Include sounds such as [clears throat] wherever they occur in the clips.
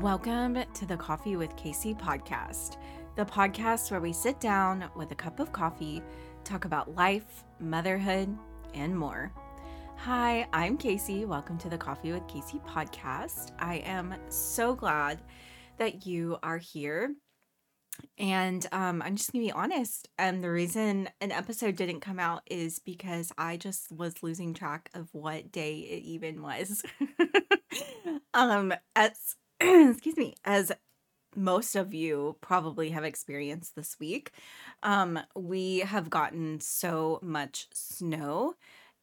Welcome to the Coffee with Kacey podcast, the podcast where we sit down with a cup of coffee, talk about life, motherhood, and more. Hi, I'm Kacey. Welcome to the Coffee with Kacey podcast. I am so glad that you are here. And um, I'm just gonna be honest. And the reason an episode didn't come out is because I just was losing track of what day it even was. [laughs] um, as [clears throat] excuse me, as most of you probably have experienced this week, um, we have gotten so much snow,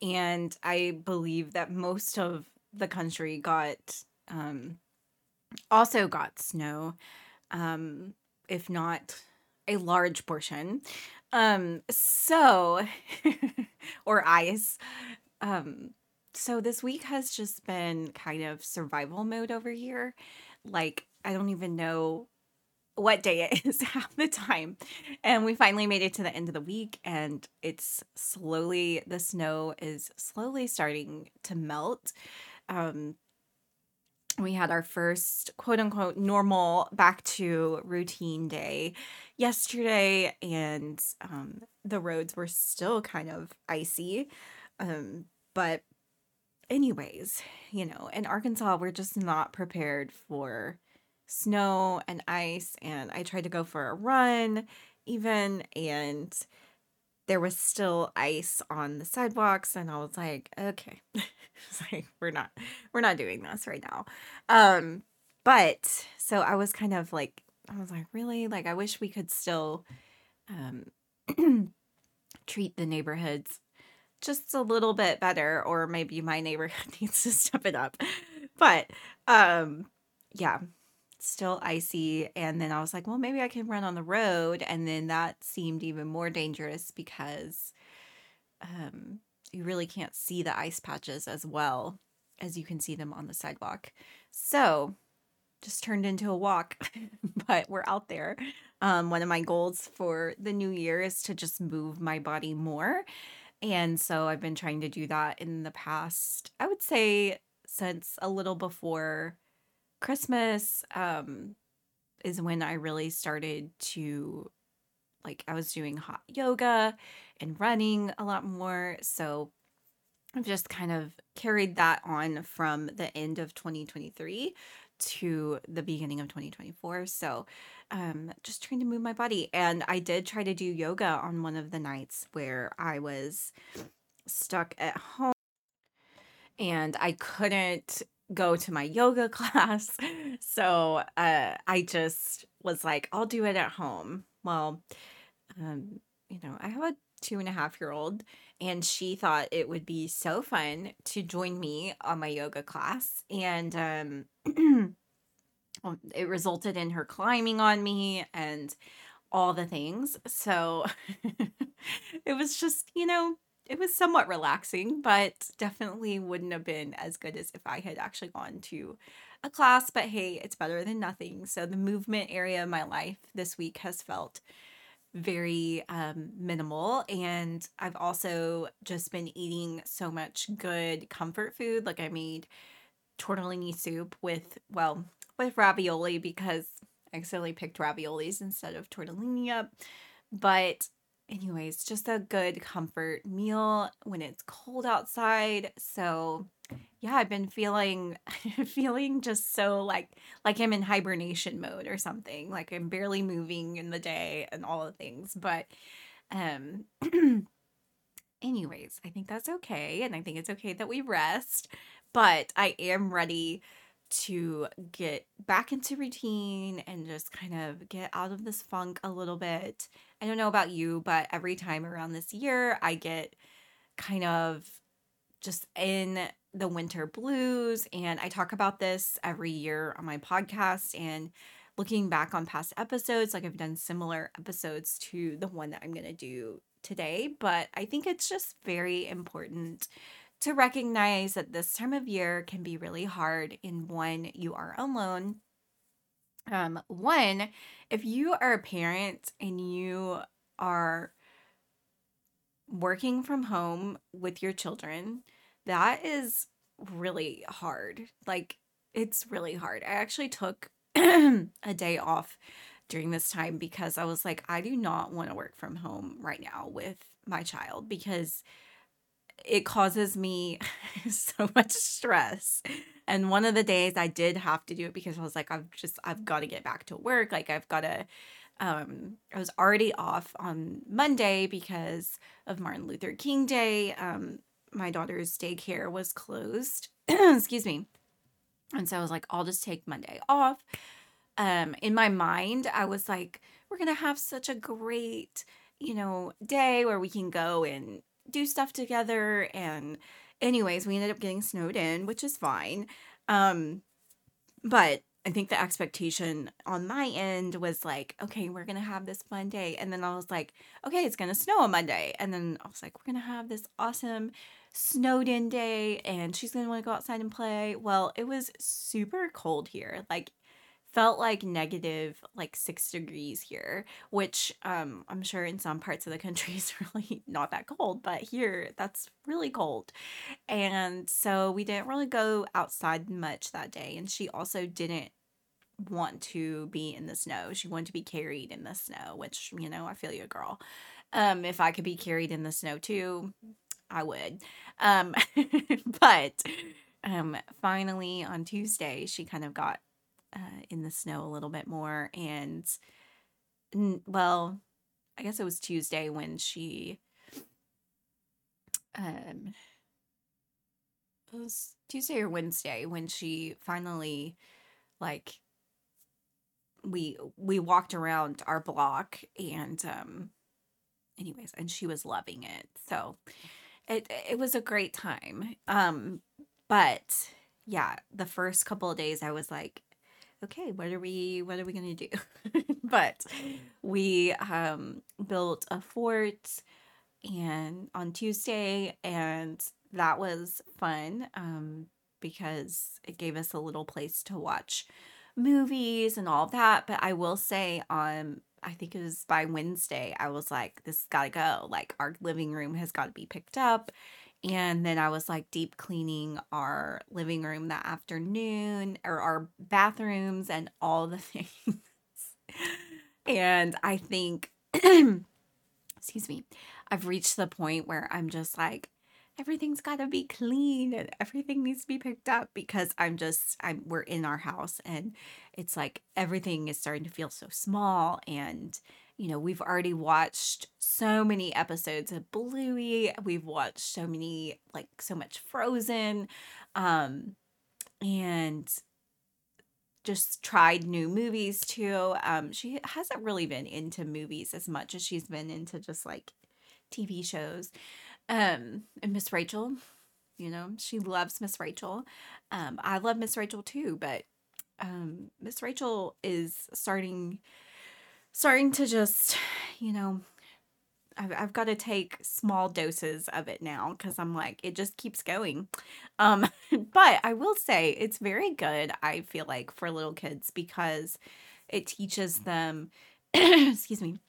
and I believe that most of the country got um, also got snow, um, if not a large portion. Um, so, [laughs] or ice. Um, so this week has just been kind of survival mode over here like I don't even know what day it is [laughs] half the time. And we finally made it to the end of the week and it's slowly the snow is slowly starting to melt. Um we had our first quote unquote normal back to routine day yesterday and um the roads were still kind of icy. Um but anyways, you know, in Arkansas, we're just not prepared for snow and ice. And I tried to go for a run, even, and there was still ice on the sidewalks. And I was like, okay, [laughs] it's like, we're not, we're not doing this right now. Um, but so I was kind of like, I was like, really? Like, I wish we could still, um, [clears throat] treat the neighborhoods just a little bit better or maybe my neighborhood [laughs] needs to step it up. But um yeah still icy and then i was like well maybe i can run on the road and then that seemed even more dangerous because um you really can't see the ice patches as well as you can see them on the sidewalk. So just turned into a walk [laughs] but we're out there. Um one of my goals for the new year is to just move my body more and so I've been trying to do that in the past, I would say since a little before Christmas um is when I really started to like I was doing hot yoga and running a lot more. So I've just kind of carried that on from the end of 2023 to the beginning of 2024. So, um, just trying to move my body. And I did try to do yoga on one of the nights where I was stuck at home and I couldn't go to my yoga [laughs] class. So, uh, I just was like, I'll do it at home. Well, um, you know, I have a two and a half year old and she thought it would be so fun to join me on my yoga class and um [clears throat] um, it resulted in her climbing on me and all the things. So [laughs] it was just you know it was somewhat relaxing but definitely wouldn't have been as good as if i had actually gone to a class but hey it's better than nothing. So the movement area of my life this week has felt very um, minimal. And I've also just been eating so much good comfort food. Like I made tortellini soup with, well, with ravioli because I accidentally picked raviolis instead of tortellini up. But anyways, just a good comfort meal when it's cold outside. So yeah, I've been feeling [laughs] feeling just so like like I'm in hibernation mode or something. Like I'm barely moving in the day and all the things. But um [clears throat] anyways, I think that's okay and I think it's okay that we rest, but I am ready to get back into routine and just kind of get out of this funk a little bit. I don't know about you, but every time around this year, I get kind of just in the winter blues. And I talk about this every year on my podcast. And looking back on past episodes, like I've done similar episodes to the one that I'm going to do today. But I think it's just very important to recognize that this time of year can be really hard in one, you are alone. Um, one, if you are a parent and you are working from home with your children, that is really hard. Like, it's really hard. I actually took [clears throat] a day off during this time because I was like, I do not want to work from home right now with my child because it causes me [laughs] so much stress. And one of the days I did have to do it because I was like, I've just, I've got to get back to work. Like, I've got to, um, I was already off on Monday because of Martin Luther King Day. Um, my daughter's daycare was closed. [clears throat] Excuse me. And so I was like, I'll just take Monday off. Um, in my mind, I was like, we're to have such a great, you know, day where we can go and do stuff together. And, anyways, we ended up getting snowed in, which is fine. Um, but I think the expectation on my end was like, okay, we're gonna have this fun day. And then I was like, okay, it's gonna snow on Monday. And then I was like, we're gonna have this awesome snowed in day and she's gonna wanna go outside and play. Well, it was super cold here. Like felt like negative like six degrees here which um i'm sure in some parts of the country [laughs] is really not that cold but here that's really cold and so we didn't really go outside much that day and she also didn't want to be in the snow she wanted to be carried in the snow which you know i feel you girl um if i could be carried in the snow too i would um [laughs] but um finally on tuesday she kind of got uh, in the snow a little bit more. And, well, I guess it was Tuesday when she, um, it was Tuesday or Wednesday when she finally, like, we we walked around our block and um anyways and she was loving it so it it was a great time um but yeah the first couple of days i was like okay, what are we what are we gonna do? [laughs] but we um built a fort and on Tuesday and that was fun um because it gave us a little place to watch movies and all of that. But I will say on I think it was by Wednesday, I was like, this has gotta go. Like our living room has got to be picked up and then I was like deep cleaning our living room that afternoon or our bathrooms and all the [laughs] things. and I think, [clears throat] excuse me, I've reached the point where I'm just like, everything's got to be clean and everything needs to be picked up because I'm just I'm we're in our house and it's like everything is starting to feel so small and you know, we've already watched so many episodes of Bluey. We've watched so many, like, so much Frozen. Um, and just tried new movies too. Um, she hasn't really been into movies as much as she's been into just like TV shows. Um, and Miss Rachel, you know, she loves Miss Rachel. Um, I love Miss Rachel too, but um, Miss Rachel is starting starting to just, you know, I've, I've got to take small doses of it now because I'm like, it just keeps going. Um, [laughs] but I will say it's very good, I feel like, for little kids because it teaches them, [clears throat] excuse me,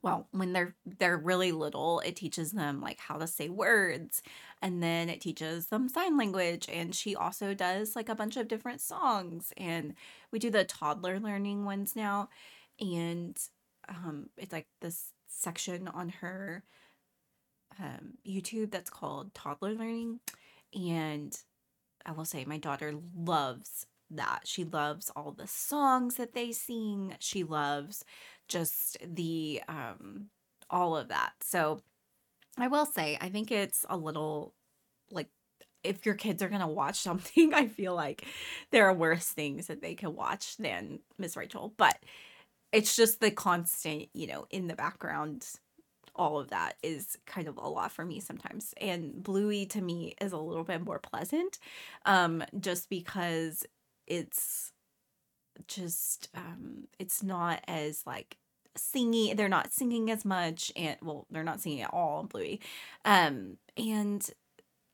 well when they're they're really little it teaches them like how to say words and then it teaches them sign language and she also does like a bunch of different songs and we do the toddler learning ones now and um, it's like this section on her um, YouTube that's called Toddler Learning. And I will say, my daughter loves that. She loves all the songs that they sing. She loves just the um, all of that. So I will say, I think it's a little like if your kids are going to watch [laughs] something, I feel like there are worse things that they can watch than Miss Rachel. But it's just the constant, you know, in the background all of that is kind of a lot for me sometimes. And Bluey to me is a little bit more pleasant um just because it's just um it's not as like singing they're not singing as much and well they're not singing at all Bluey. Um and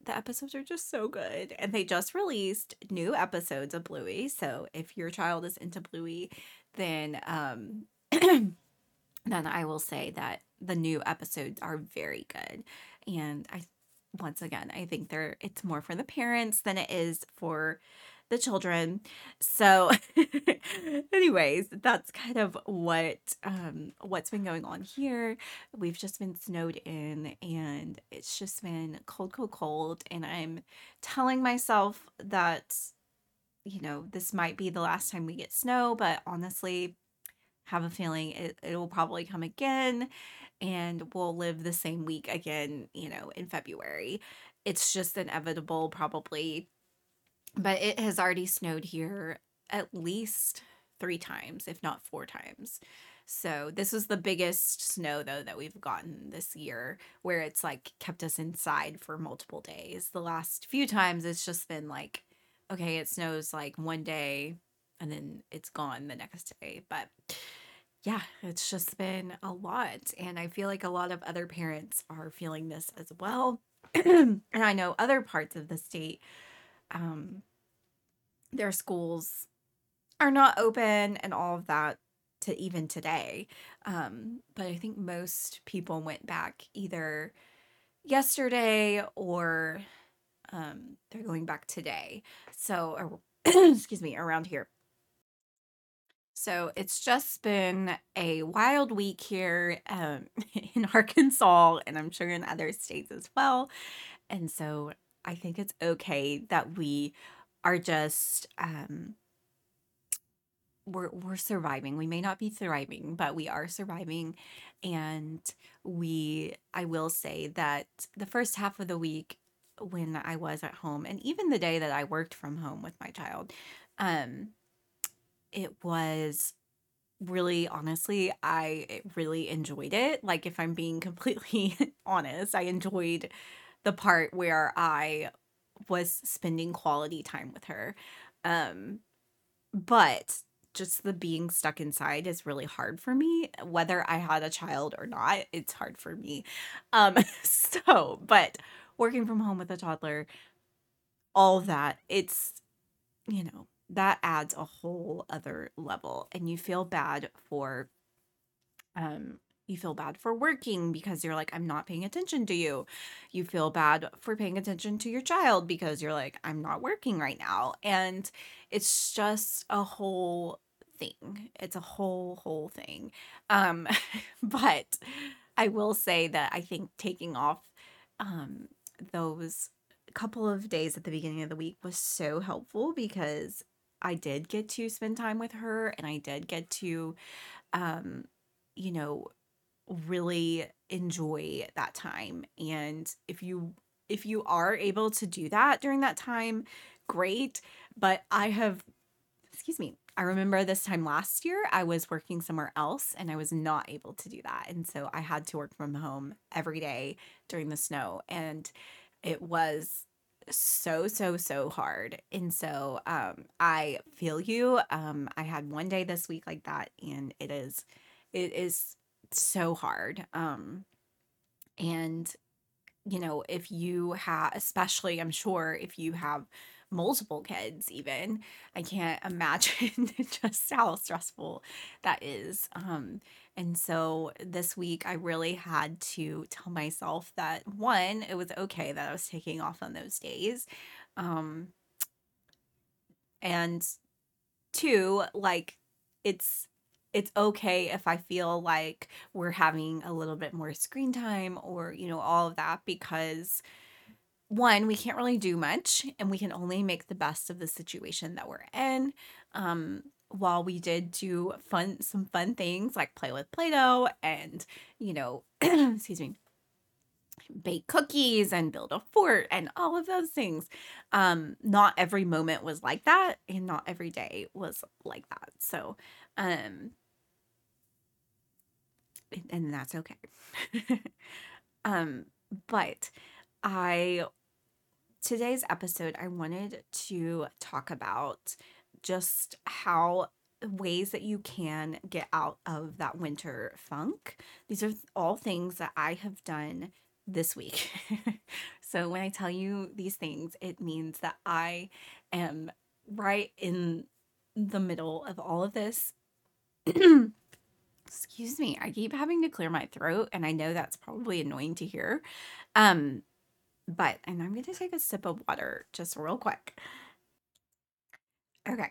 the episodes are just so good and they just released new episodes of Bluey. So if your child is into Bluey, then um [clears throat] then I will say that the new episodes are very good. And I once again, I think they're it's more for the parents than it is for the children. So, [laughs] anyways, that's kind of what um, what's been going on here. We've just been snowed in, and it's just been cold, cold, cold. And I'm telling myself that you know this might be the last time we get snow, but honestly, have a feeling it, it will probably come again and we'll live the same week again, you know, in February. It's just inevitable, probably. But it has already snowed here at least three times, if not four times. So this was the biggest snow though that we've gotten this year where it's like kept us inside for multiple days. The last few times it's just been like okay, it snows like one day and then it's gone the next day. But yeah, it's just been a lot. And I feel like a lot of other parents are feeling this as well. [clears throat] and I know other parts of the state, um, their schools are not open and all of that to even today. Um, but I think most people went back either yesterday or um, they're going back today. So, [clears throat] excuse me, around here. So it's just been a wild week here um, [laughs] in Arkansas, and I'm sure in other states as well. And so I think it's okay that we are just um, we're we're surviving. We may not be thriving, but we are surviving. And we I will say that the first half of the week when I was at home and even the day that I worked from home with my child, um, it was really honestly i really enjoyed it like if i'm being [laughs] completely honest i enjoyed the part where i was spending quality time with her. Um but just the being stuck inside is really hard for me whether i had a child or not it's hard for me. Um [laughs] so but working from home with a toddler all that it's you know that adds a whole other level and you feel bad for um you feel bad for working because you're like I'm not paying attention to you. You feel bad for paying attention to your child because you're like I'm not working right now and it's just a whole thing. It's a whole whole thing. Um [laughs] but I will say that I think taking off um those couple of days at the beginning of the week was so helpful because I did get to spend time with her and I did get to um you know really enjoy that time. And if you if you are able to do that during that time great. But I have excuse me I remember this time last year I was working somewhere else and I was not able to do that. And so I had to work from home every day during the snow. And it was so so so hard. And so um i feel you. Um i had one day this week like that and it is it is so hard um and you know if you have especially i'm sure if you have multiple kids even i can't [laughs] imagine just how stressful that is um and so this week I really had to tell myself that one, it was okay that I was taking off on those days. Um and two, like it's it's okay if I feel like we're having a little bit more screen time or, you know, all of that because one, we can't really do much and we can only make the best of the situation that we're in. Um while we did do fun some fun things like play with Play-Doh and, you know, [clears throat] excuse me, bake cookies and build a fort and all of those things. Um, not every moment was like that and not every day was like that. So, um and that's okay. [laughs] um, but I today's episode I wanted to talk about just how ways that you can get out of that winter funk. These are all things that I have done this week. [laughs] so when I tell you these things, it means that I am right in the middle of all of this. Excuse me, I keep having to clear my throat and I know that's probably annoying to hear. Um but and I'm going to take a sip of water just real quick. Okay.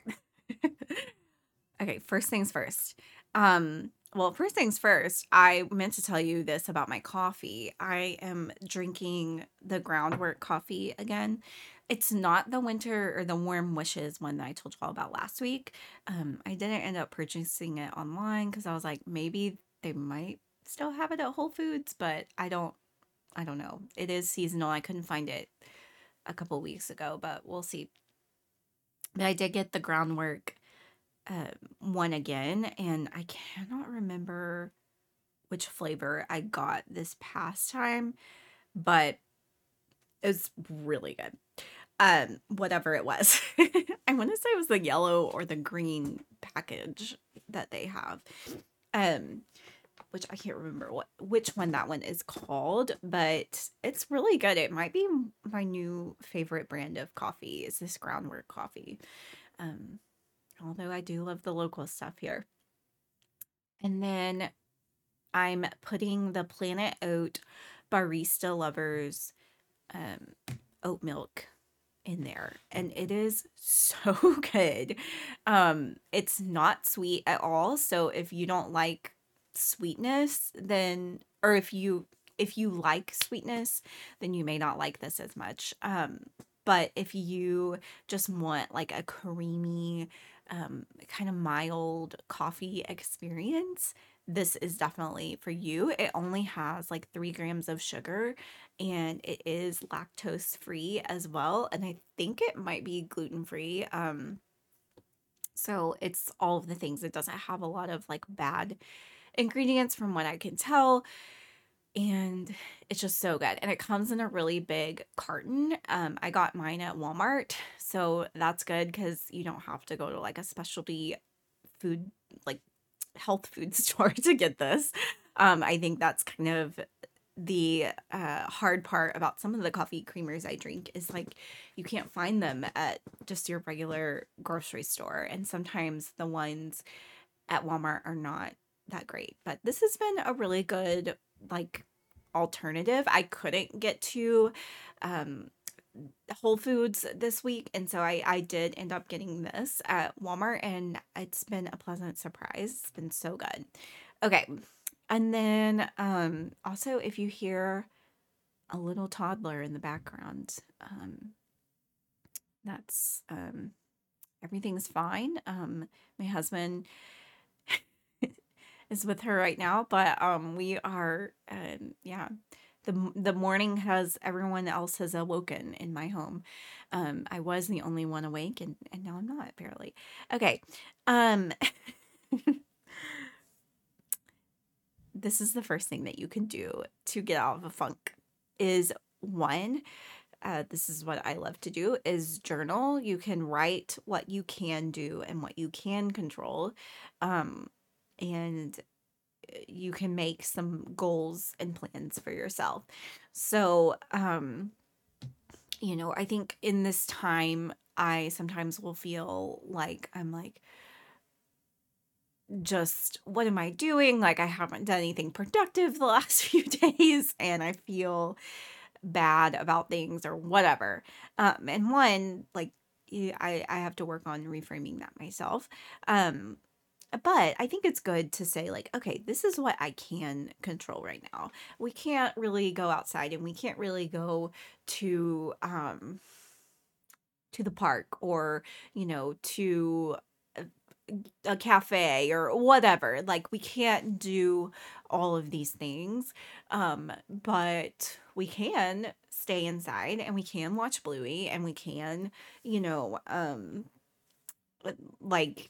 [laughs] okay, first things first. Um, well, first things first, I meant to tell you this about my coffee. I am drinking the groundwork coffee again. It's not the winter or the warm wishes one that I told you all about last week. Um, I didn't end up purchasing it online because I was like, maybe they might still have it at Whole Foods, but I don't I don't know. It is seasonal. I couldn't find it a couple weeks ago, but we'll see. But I did get the groundwork uh, one again, and I cannot remember which flavor I got this past time, but it was really good. Um, whatever it was. [laughs] I want to say it was the yellow or the green package that they have. Um, which I can't remember what which one that one is called, but it's really good. It might be my new favorite brand of coffee is this groundwork coffee. Um, although I do love the local stuff here. And then I'm putting the Planet Oat Barista Lovers um, oat milk in there and it is [laughs] so good. Um it's not sweet at all, so if you don't like sweetness, then or if you if you like sweetness, then you may not like this as much. Um but if you just want like a creamy um kind of mild coffee experience, this is definitely for you. It only has like three grams of sugar and it is lactose free as well. And I think it might be gluten free. Um, so it's all of the things. It doesn't have a lot of like bad ingredients from what I can tell. And it's just so good. And it comes in a really big carton. Um, I got mine at Walmart. So that's good because you don't have to go to like a specialty food, like health food [laughs] store to get this. Um, I think that's kind of the uh, hard part about some of the coffee creamers I drink is like you can't find them at just your regular grocery store. And sometimes the ones at Walmart are not that great. But this has been a really good, like, alternative. I couldn't get to um, Whole Foods this week, and so I I did end up getting this at Walmart, and it's been a pleasant surprise. It's been so good. Okay, and then um, also if you hear a little toddler in the background, um, that's um, everything's fine. Um, my husband is with her right now, but um, we are um, yeah the the morning has everyone else has awoken in my home. Um, I was the only one awake, and and now I'm not apparently. Okay, um, [laughs] this is the first thing that you can do to get out of a funk. Is one. Uh, this is what I love to do is journal. You can write what you can do and what you can control. Um, and you can make some goals and plans for yourself. So, um, you know, I think in this time, I sometimes will feel like I'm like, just what am I doing? Like, I haven't done anything productive the [laughs] last few days, and I feel bad about things or whatever. Um, and one, like, I, I have to work on reframing that myself. Um, but I think it's good to say, like, okay, this is what I can control right now. We can't really go outside and we can't really go to, um, to the park or, you know, to a, cafe or whatever. Like, we can't do all of these things. Um, but we can stay inside and we can watch Bluey and we can, you know, um, like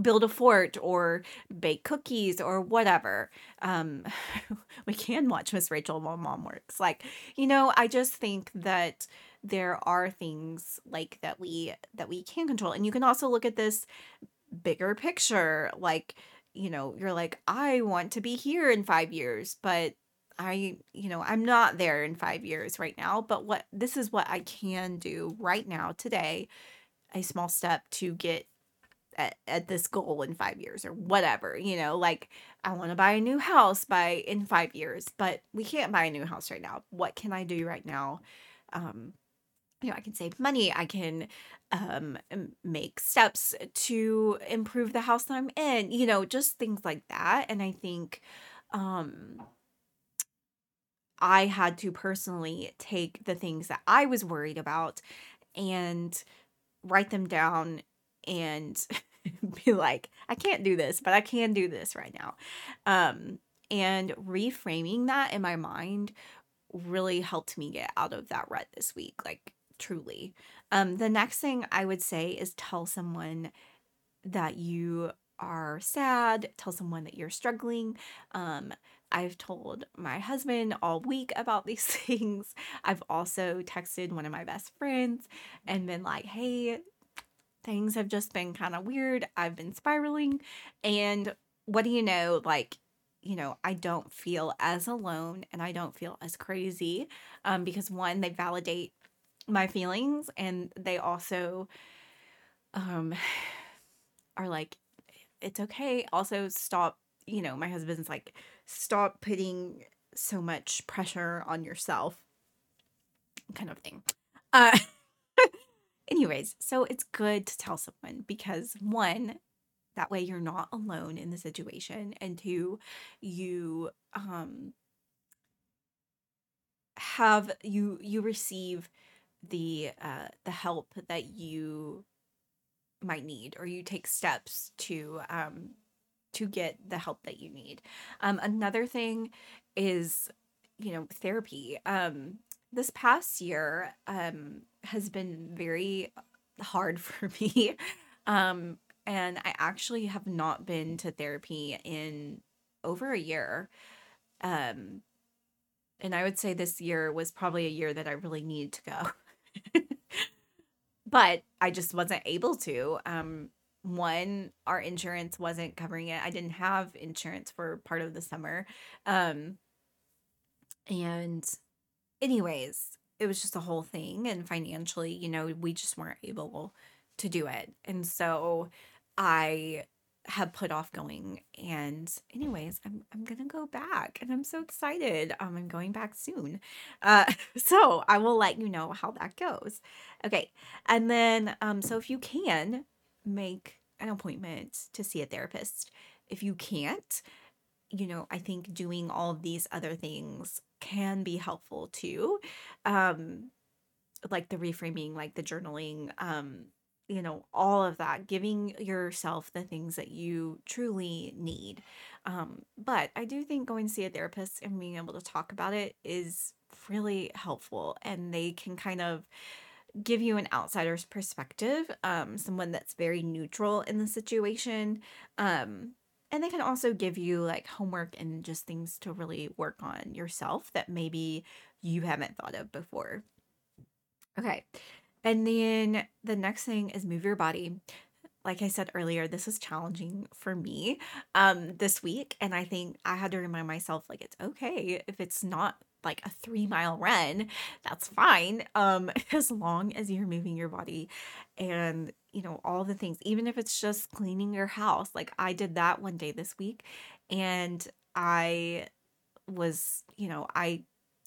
build a fort or bake cookies or whatever. Um, [laughs] we can watch Miss Rachel while mom works. Like, you know, I just think that there are things like that we that we can control. And you can also look at this bigger picture. Like, you know, you're like, I want to be here in five years, but I, you know, I'm not there in five years right now. But what this is what I can do right now, today, a small step to get at, at this goal in five years or whatever you know like i want to buy a new house by in five years but we can't buy a new house right now what can i do right now um you know, I can save money. I can um, make steps to improve the house that I'm in, you know, just things like that. And I think um, I had to personally take the things that I was worried about and write them down and [laughs] be like, I can't do this, but I can do this right now. Um, and reframing that in my mind really helped me get out of that rut this week. Like, truly. Um, the next thing I would say is tell someone that you are sad, tell someone that you're struggling. Um, I've told my husband all week about [laughs] these things. I've also texted one of my best friends and been like, hey, things have just been kind of weird. I've been spiraling. And what do you know? Like, you know, I don't feel as alone and I don't feel as crazy um, because one, they validate my feelings and they also um [sighs] are like it's okay also stop you know my husband's like stop putting so much pressure on yourself kind of thing uh [laughs] anyways so it's good to tell someone because one that way you're not alone in the situation and two you um have you you receive the uh the help that you might need or you take steps to um to get the help that you need. Um another thing is you know therapy. Um this past year um has been very hard [laughs] for me. Um and I actually have not been to therapy in over a year. Um and I would say this year was probably a year that I really needed to go. [laughs] but I just wasn't able to. Um, one, our insurance wasn't covering it. I didn't have insurance for part of the summer. Um, and, anyways, it was just a whole thing. And financially, you know, we just weren't able to do it. And so I have put off going and anyways i'm i'm gonna go back and i'm so excited um i'm going back soon uh [laughs] so i will let you know how that goes okay and then um so if you can make an appointment to see a therapist if you can't you know i think doing all these other things can be helpful too um like the reframing like the journaling um you know, all of that, giving yourself the things that you truly need. Um, but I do think going to see a therapist and being able to talk about it is really helpful and they can kind of give you an outsider's perspective, um, someone that's very neutral in the situation. Um, and they can also give you like homework and just things to really work on yourself that maybe you haven't thought of before. Okay, and then the next thing is move your body. Like I said earlier, this is challenging for me um this week and I think I had to remind myself like it's okay if it's not like a 3 mile run, that's fine. Um [laughs] as long as you're moving your body and you know all the things even if it's just cleaning your house. Like I did that one day this week and I was, you know, I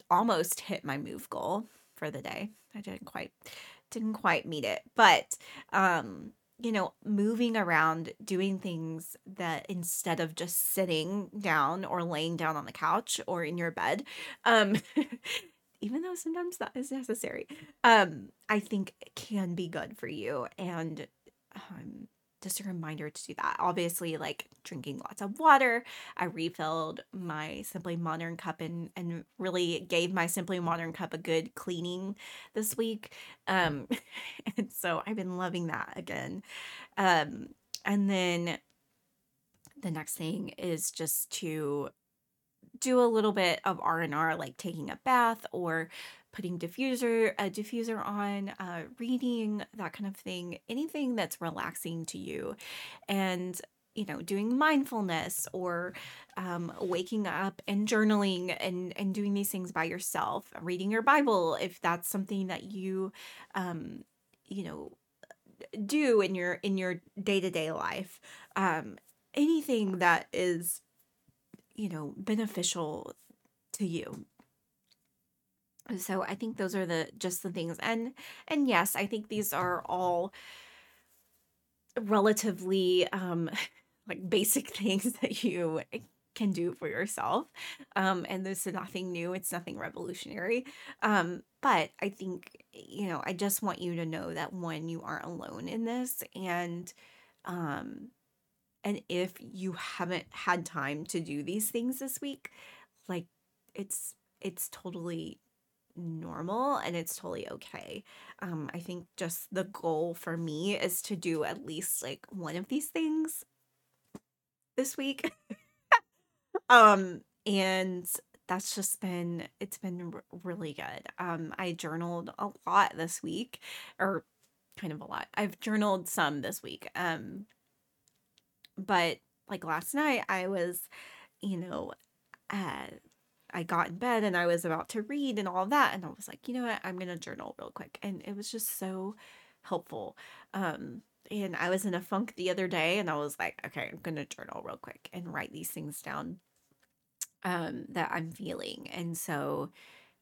almost hit my move goal for the day. I didn't quite didn't quite meet it. But um, you know, moving around, doing things that instead of just sitting down or laying down on the couch or in your bed, um, [laughs] even though sometimes that is necessary, um, I think can be good for you. And um, just a reminder to do that. Obviously, like drinking lots of water. I refilled my Simply Modern cup and and really gave my Simply Modern cup a good cleaning this week. Um [laughs] and so I've been loving that again. Um and then the next thing is just to do a little bit of R&R like taking a bath or putting diffuser a diffuser on uh, reading that kind of thing anything that's relaxing to you. And you know doing mindfulness or um, waking up and journaling and and doing these things by yourself reading your bible if that's something that you um, you know do in your in your day-to-day life um, anything that is you know beneficial to you so i think those are the just the things and and yes i think these are all relatively um [laughs] like basic [laughs] things that you can do for yourself um and this is nothing new it's nothing revolutionary um but i think you know i just want you to know that one you aren't alone in this and um and if you haven't had time to do these things this week like it's it's totally normal and it's totally okay. Um, I think just the goal for me is to do at least like one of these things this week. [laughs] um, and that's just been it's been r- really good. Um, I journaled a lot this week, or kind of a lot. I've journaled some this week. Um, but like last night, I was, you know, uh I got in bed and I was about to read and all that. And I was like, you know what? I'm going to journal real quick. And it was just so helpful. Um, and I was in a funk the other day and I was like, okay, I'm going to journal real quick and write these things down um, that I'm feeling. And so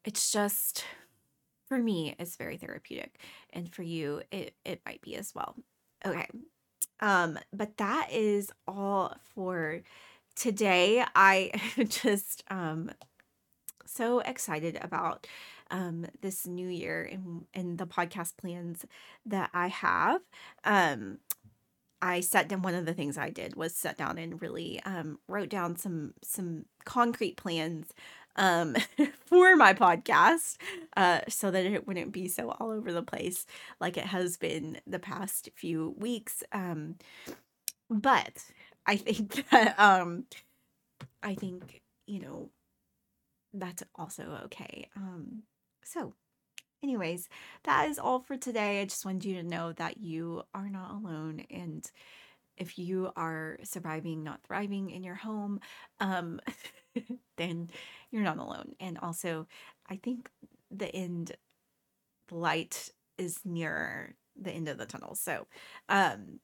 it's just, for me, it's very therapeutic. And for you, it, it might be as well. Okay. Um, but that is all for today. I [laughs] just um so excited about um, this new year and, and the podcast plans that I have. Um, I sat down. One of the things I did was sat down and really um, wrote down some some concrete plans um, [laughs] for my podcast, uh, so that it wouldn't be so all over the place like it has been the past few weeks. Um, but I think [laughs] that um, I think you know that's also okay. Um, so, anyways, that is all for today. I just wanted you to know that you are not alone. And if you are surviving, not thriving in your home, um, [laughs] then you're not alone. And also, I think the end, light is near the end of the tunnel. So, um,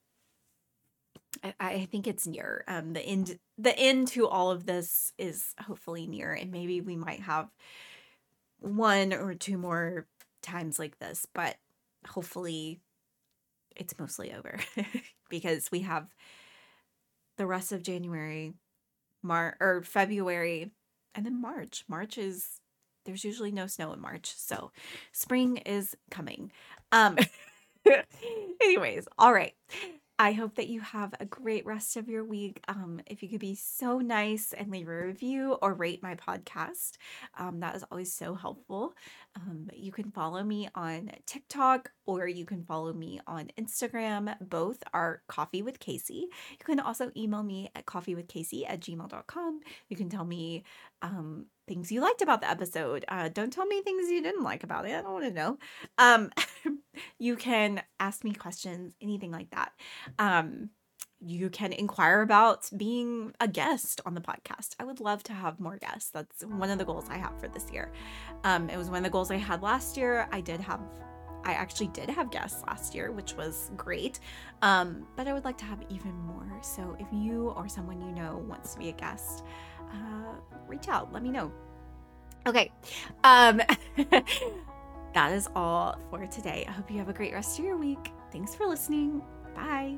I, I think it's near. Um, the end, the end to all of this is hopefully near, and maybe we might have one or two more times like this, but hopefully it's mostly over [laughs] because we have the rest of January, Mar or February, and then March. March is there's usually no snow in March, so spring is coming. Um [laughs] anyways, all right. I hope that you have a great rest of your week. Um, if you could be so nice and leave a review or rate my podcast, um, that is always so helpful. Um, you can follow me on TikTok or you can follow me on Instagram. Both are Coffee with Kacey. You can also email me at coffeewithkacey at gmail.com. You can tell me um, things you liked about the episode. Uh, don't tell me things you didn't like about it. I don't want to know. [laughs] You can ask me questions, anything like that. Um, you can inquire about being a guest on the podcast. I would love to have more guests. That's one of the goals I have for this year. Um, it was one of the goals I had last year. I did have, I actually did have guests last year, which was great. Um, but I would like to have even more. So if you or someone you know wants to be a guest, uh, reach out. Let me know. Okay. Um, [laughs] that is all for today. I hope you have a great rest of your week. Thanks for listening. Bye.